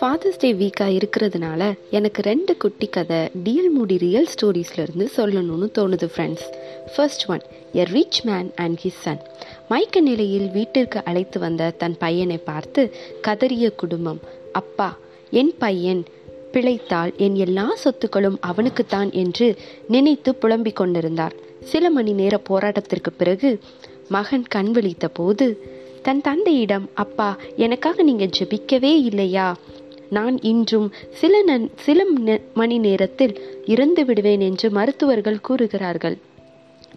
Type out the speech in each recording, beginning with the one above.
Fathers டே வீக்காக இருக்கிறதுனால எனக்கு ரெண்டு குட்டி கதை டிஎல் மூடி ரியல் ஸ்டோரிஸ்லேருந்து சொல்லணும்னு தோணுது friends first one a rich man and his son மயக்க நிலையில் வீட்டிற்கு அழைத்து வந்த தன் பையனை பார்த்து கதறிய குடும்பம். அப்பா என் பையன் பிழைத்தால் என் எல்லா சொத்துக்களும் அவனுக்குத்தான் என்று நினைத்து புலம்பிக் கொண்டிருந்தார். சில மணி நேர போராட்டத்திற்கு பிறகு மகன் கண் விழித்த போது தன் தந்தையிடம் அப்பா எனக்காக நீங்க ஜெபிக்கவே இல்லையா? நான் இன்றும் சில நன் சில மணி நேரத்தில் இறந்து விடுவேன் என்று மருத்துவர்கள் கூறுகிறார்கள்.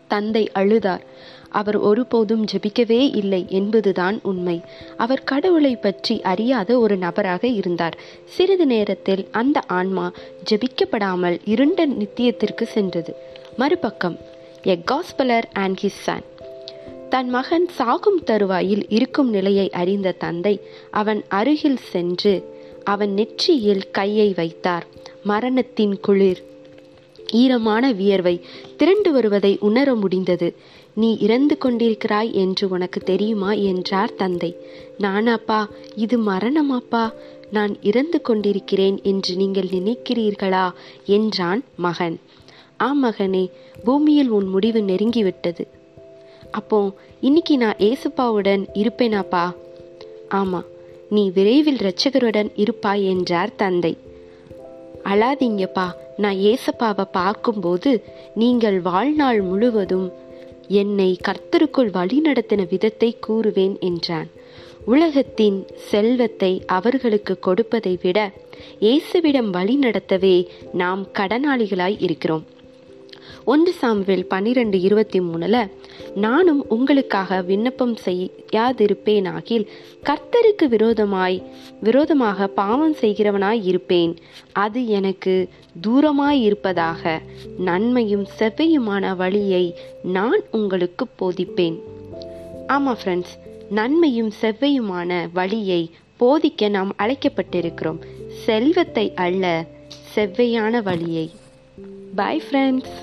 தந்தை அழுதார். அவர் ஒருபோதும் ஜெபிக்கவே இல்லை என்பதுதான் உண்மை. அவர் கடவுளை பற்றி அறியாத ஒரு நபராக இருந்தார். சிறிது நேரத்தில் அந்த ஆன்மா ஜெபிக்கப்படாமல் இருண்ட நித்தியத்திற்கு சென்றது. மறுபக்கம் a cobbler and his son தன் மகன் சாகும் தருவாயில் இருக்கும் நிலையை அறிந்த தந்தை அவன் அருகில் சென்று அவன் நெற்றியில் கையை வைத்தார். மரணத்தின் குளிர். ஈரமான வியர்வை திரண்டு வருவதை உணர முடிந்தது. நீ இறந்து கொண்டிருக்கிறாய் என்று உனக்கு தெரியுமா? என்றார் தந்தை. நானாப்பா இது மரணமாப்பா. நான் இறந்து கொண்டிருக்கிறேன் என்று நீங்கள் நினைக்கிறீர்களா? என்றான் மகன். ஆ மகனே பூமியில் உன் முடிவு நெருங்கிவிட்டது. அப்போ இன்னைக்கு நான் ஏசுப்பாவுடன் இருப்பேனாப்பா. ஆமா நீ விரைவில் இரட்சகருடன் இருப்பாய் என்றார் தந்தை. அழாதீங்கப்பா நான் ஏசப்பாவை பார்க்கும்போது நீங்கள் வாழ்நாள் முழுவதும் என்னை கர்த்தருக்குள் வழிநடத்தின விதத்தை கூறுவேன் என்றான். உலகத்தின் செல்வத்தை அவர்களுக்கு கொடுப்பதை விட இயேசுவிடம் வழி நடத்தவே நாம் கடனாளிகளாய் இருக்கிறோம். ஒன்று சாம்வேல் பன்னிரெண்டு இருபத்தி மூணுல நானும் உங்களுக்காக விண்ணப்பம் செய்யாதிருப்பேனாகில் கர்த்தருக்கு விரோதமாய் விரோதமாக பாவம் செய்கிறவனாய் இருப்பேன். அது எனக்கு தூரமாய் இருப்பதாக நன்மையும் செவ்வையுமான வழியை நான் உங்களுக்கு போதிப்பேன். ஆமா ஃப்ரெண்ட்ஸ் நன்மையும் செவ்வையுமான வழியை போதிக்க நாம் அழைக்கப்பட்டிருக்கிறோம். செல்வத்தை அல்ல செவ்வையான வழியை. Bye friends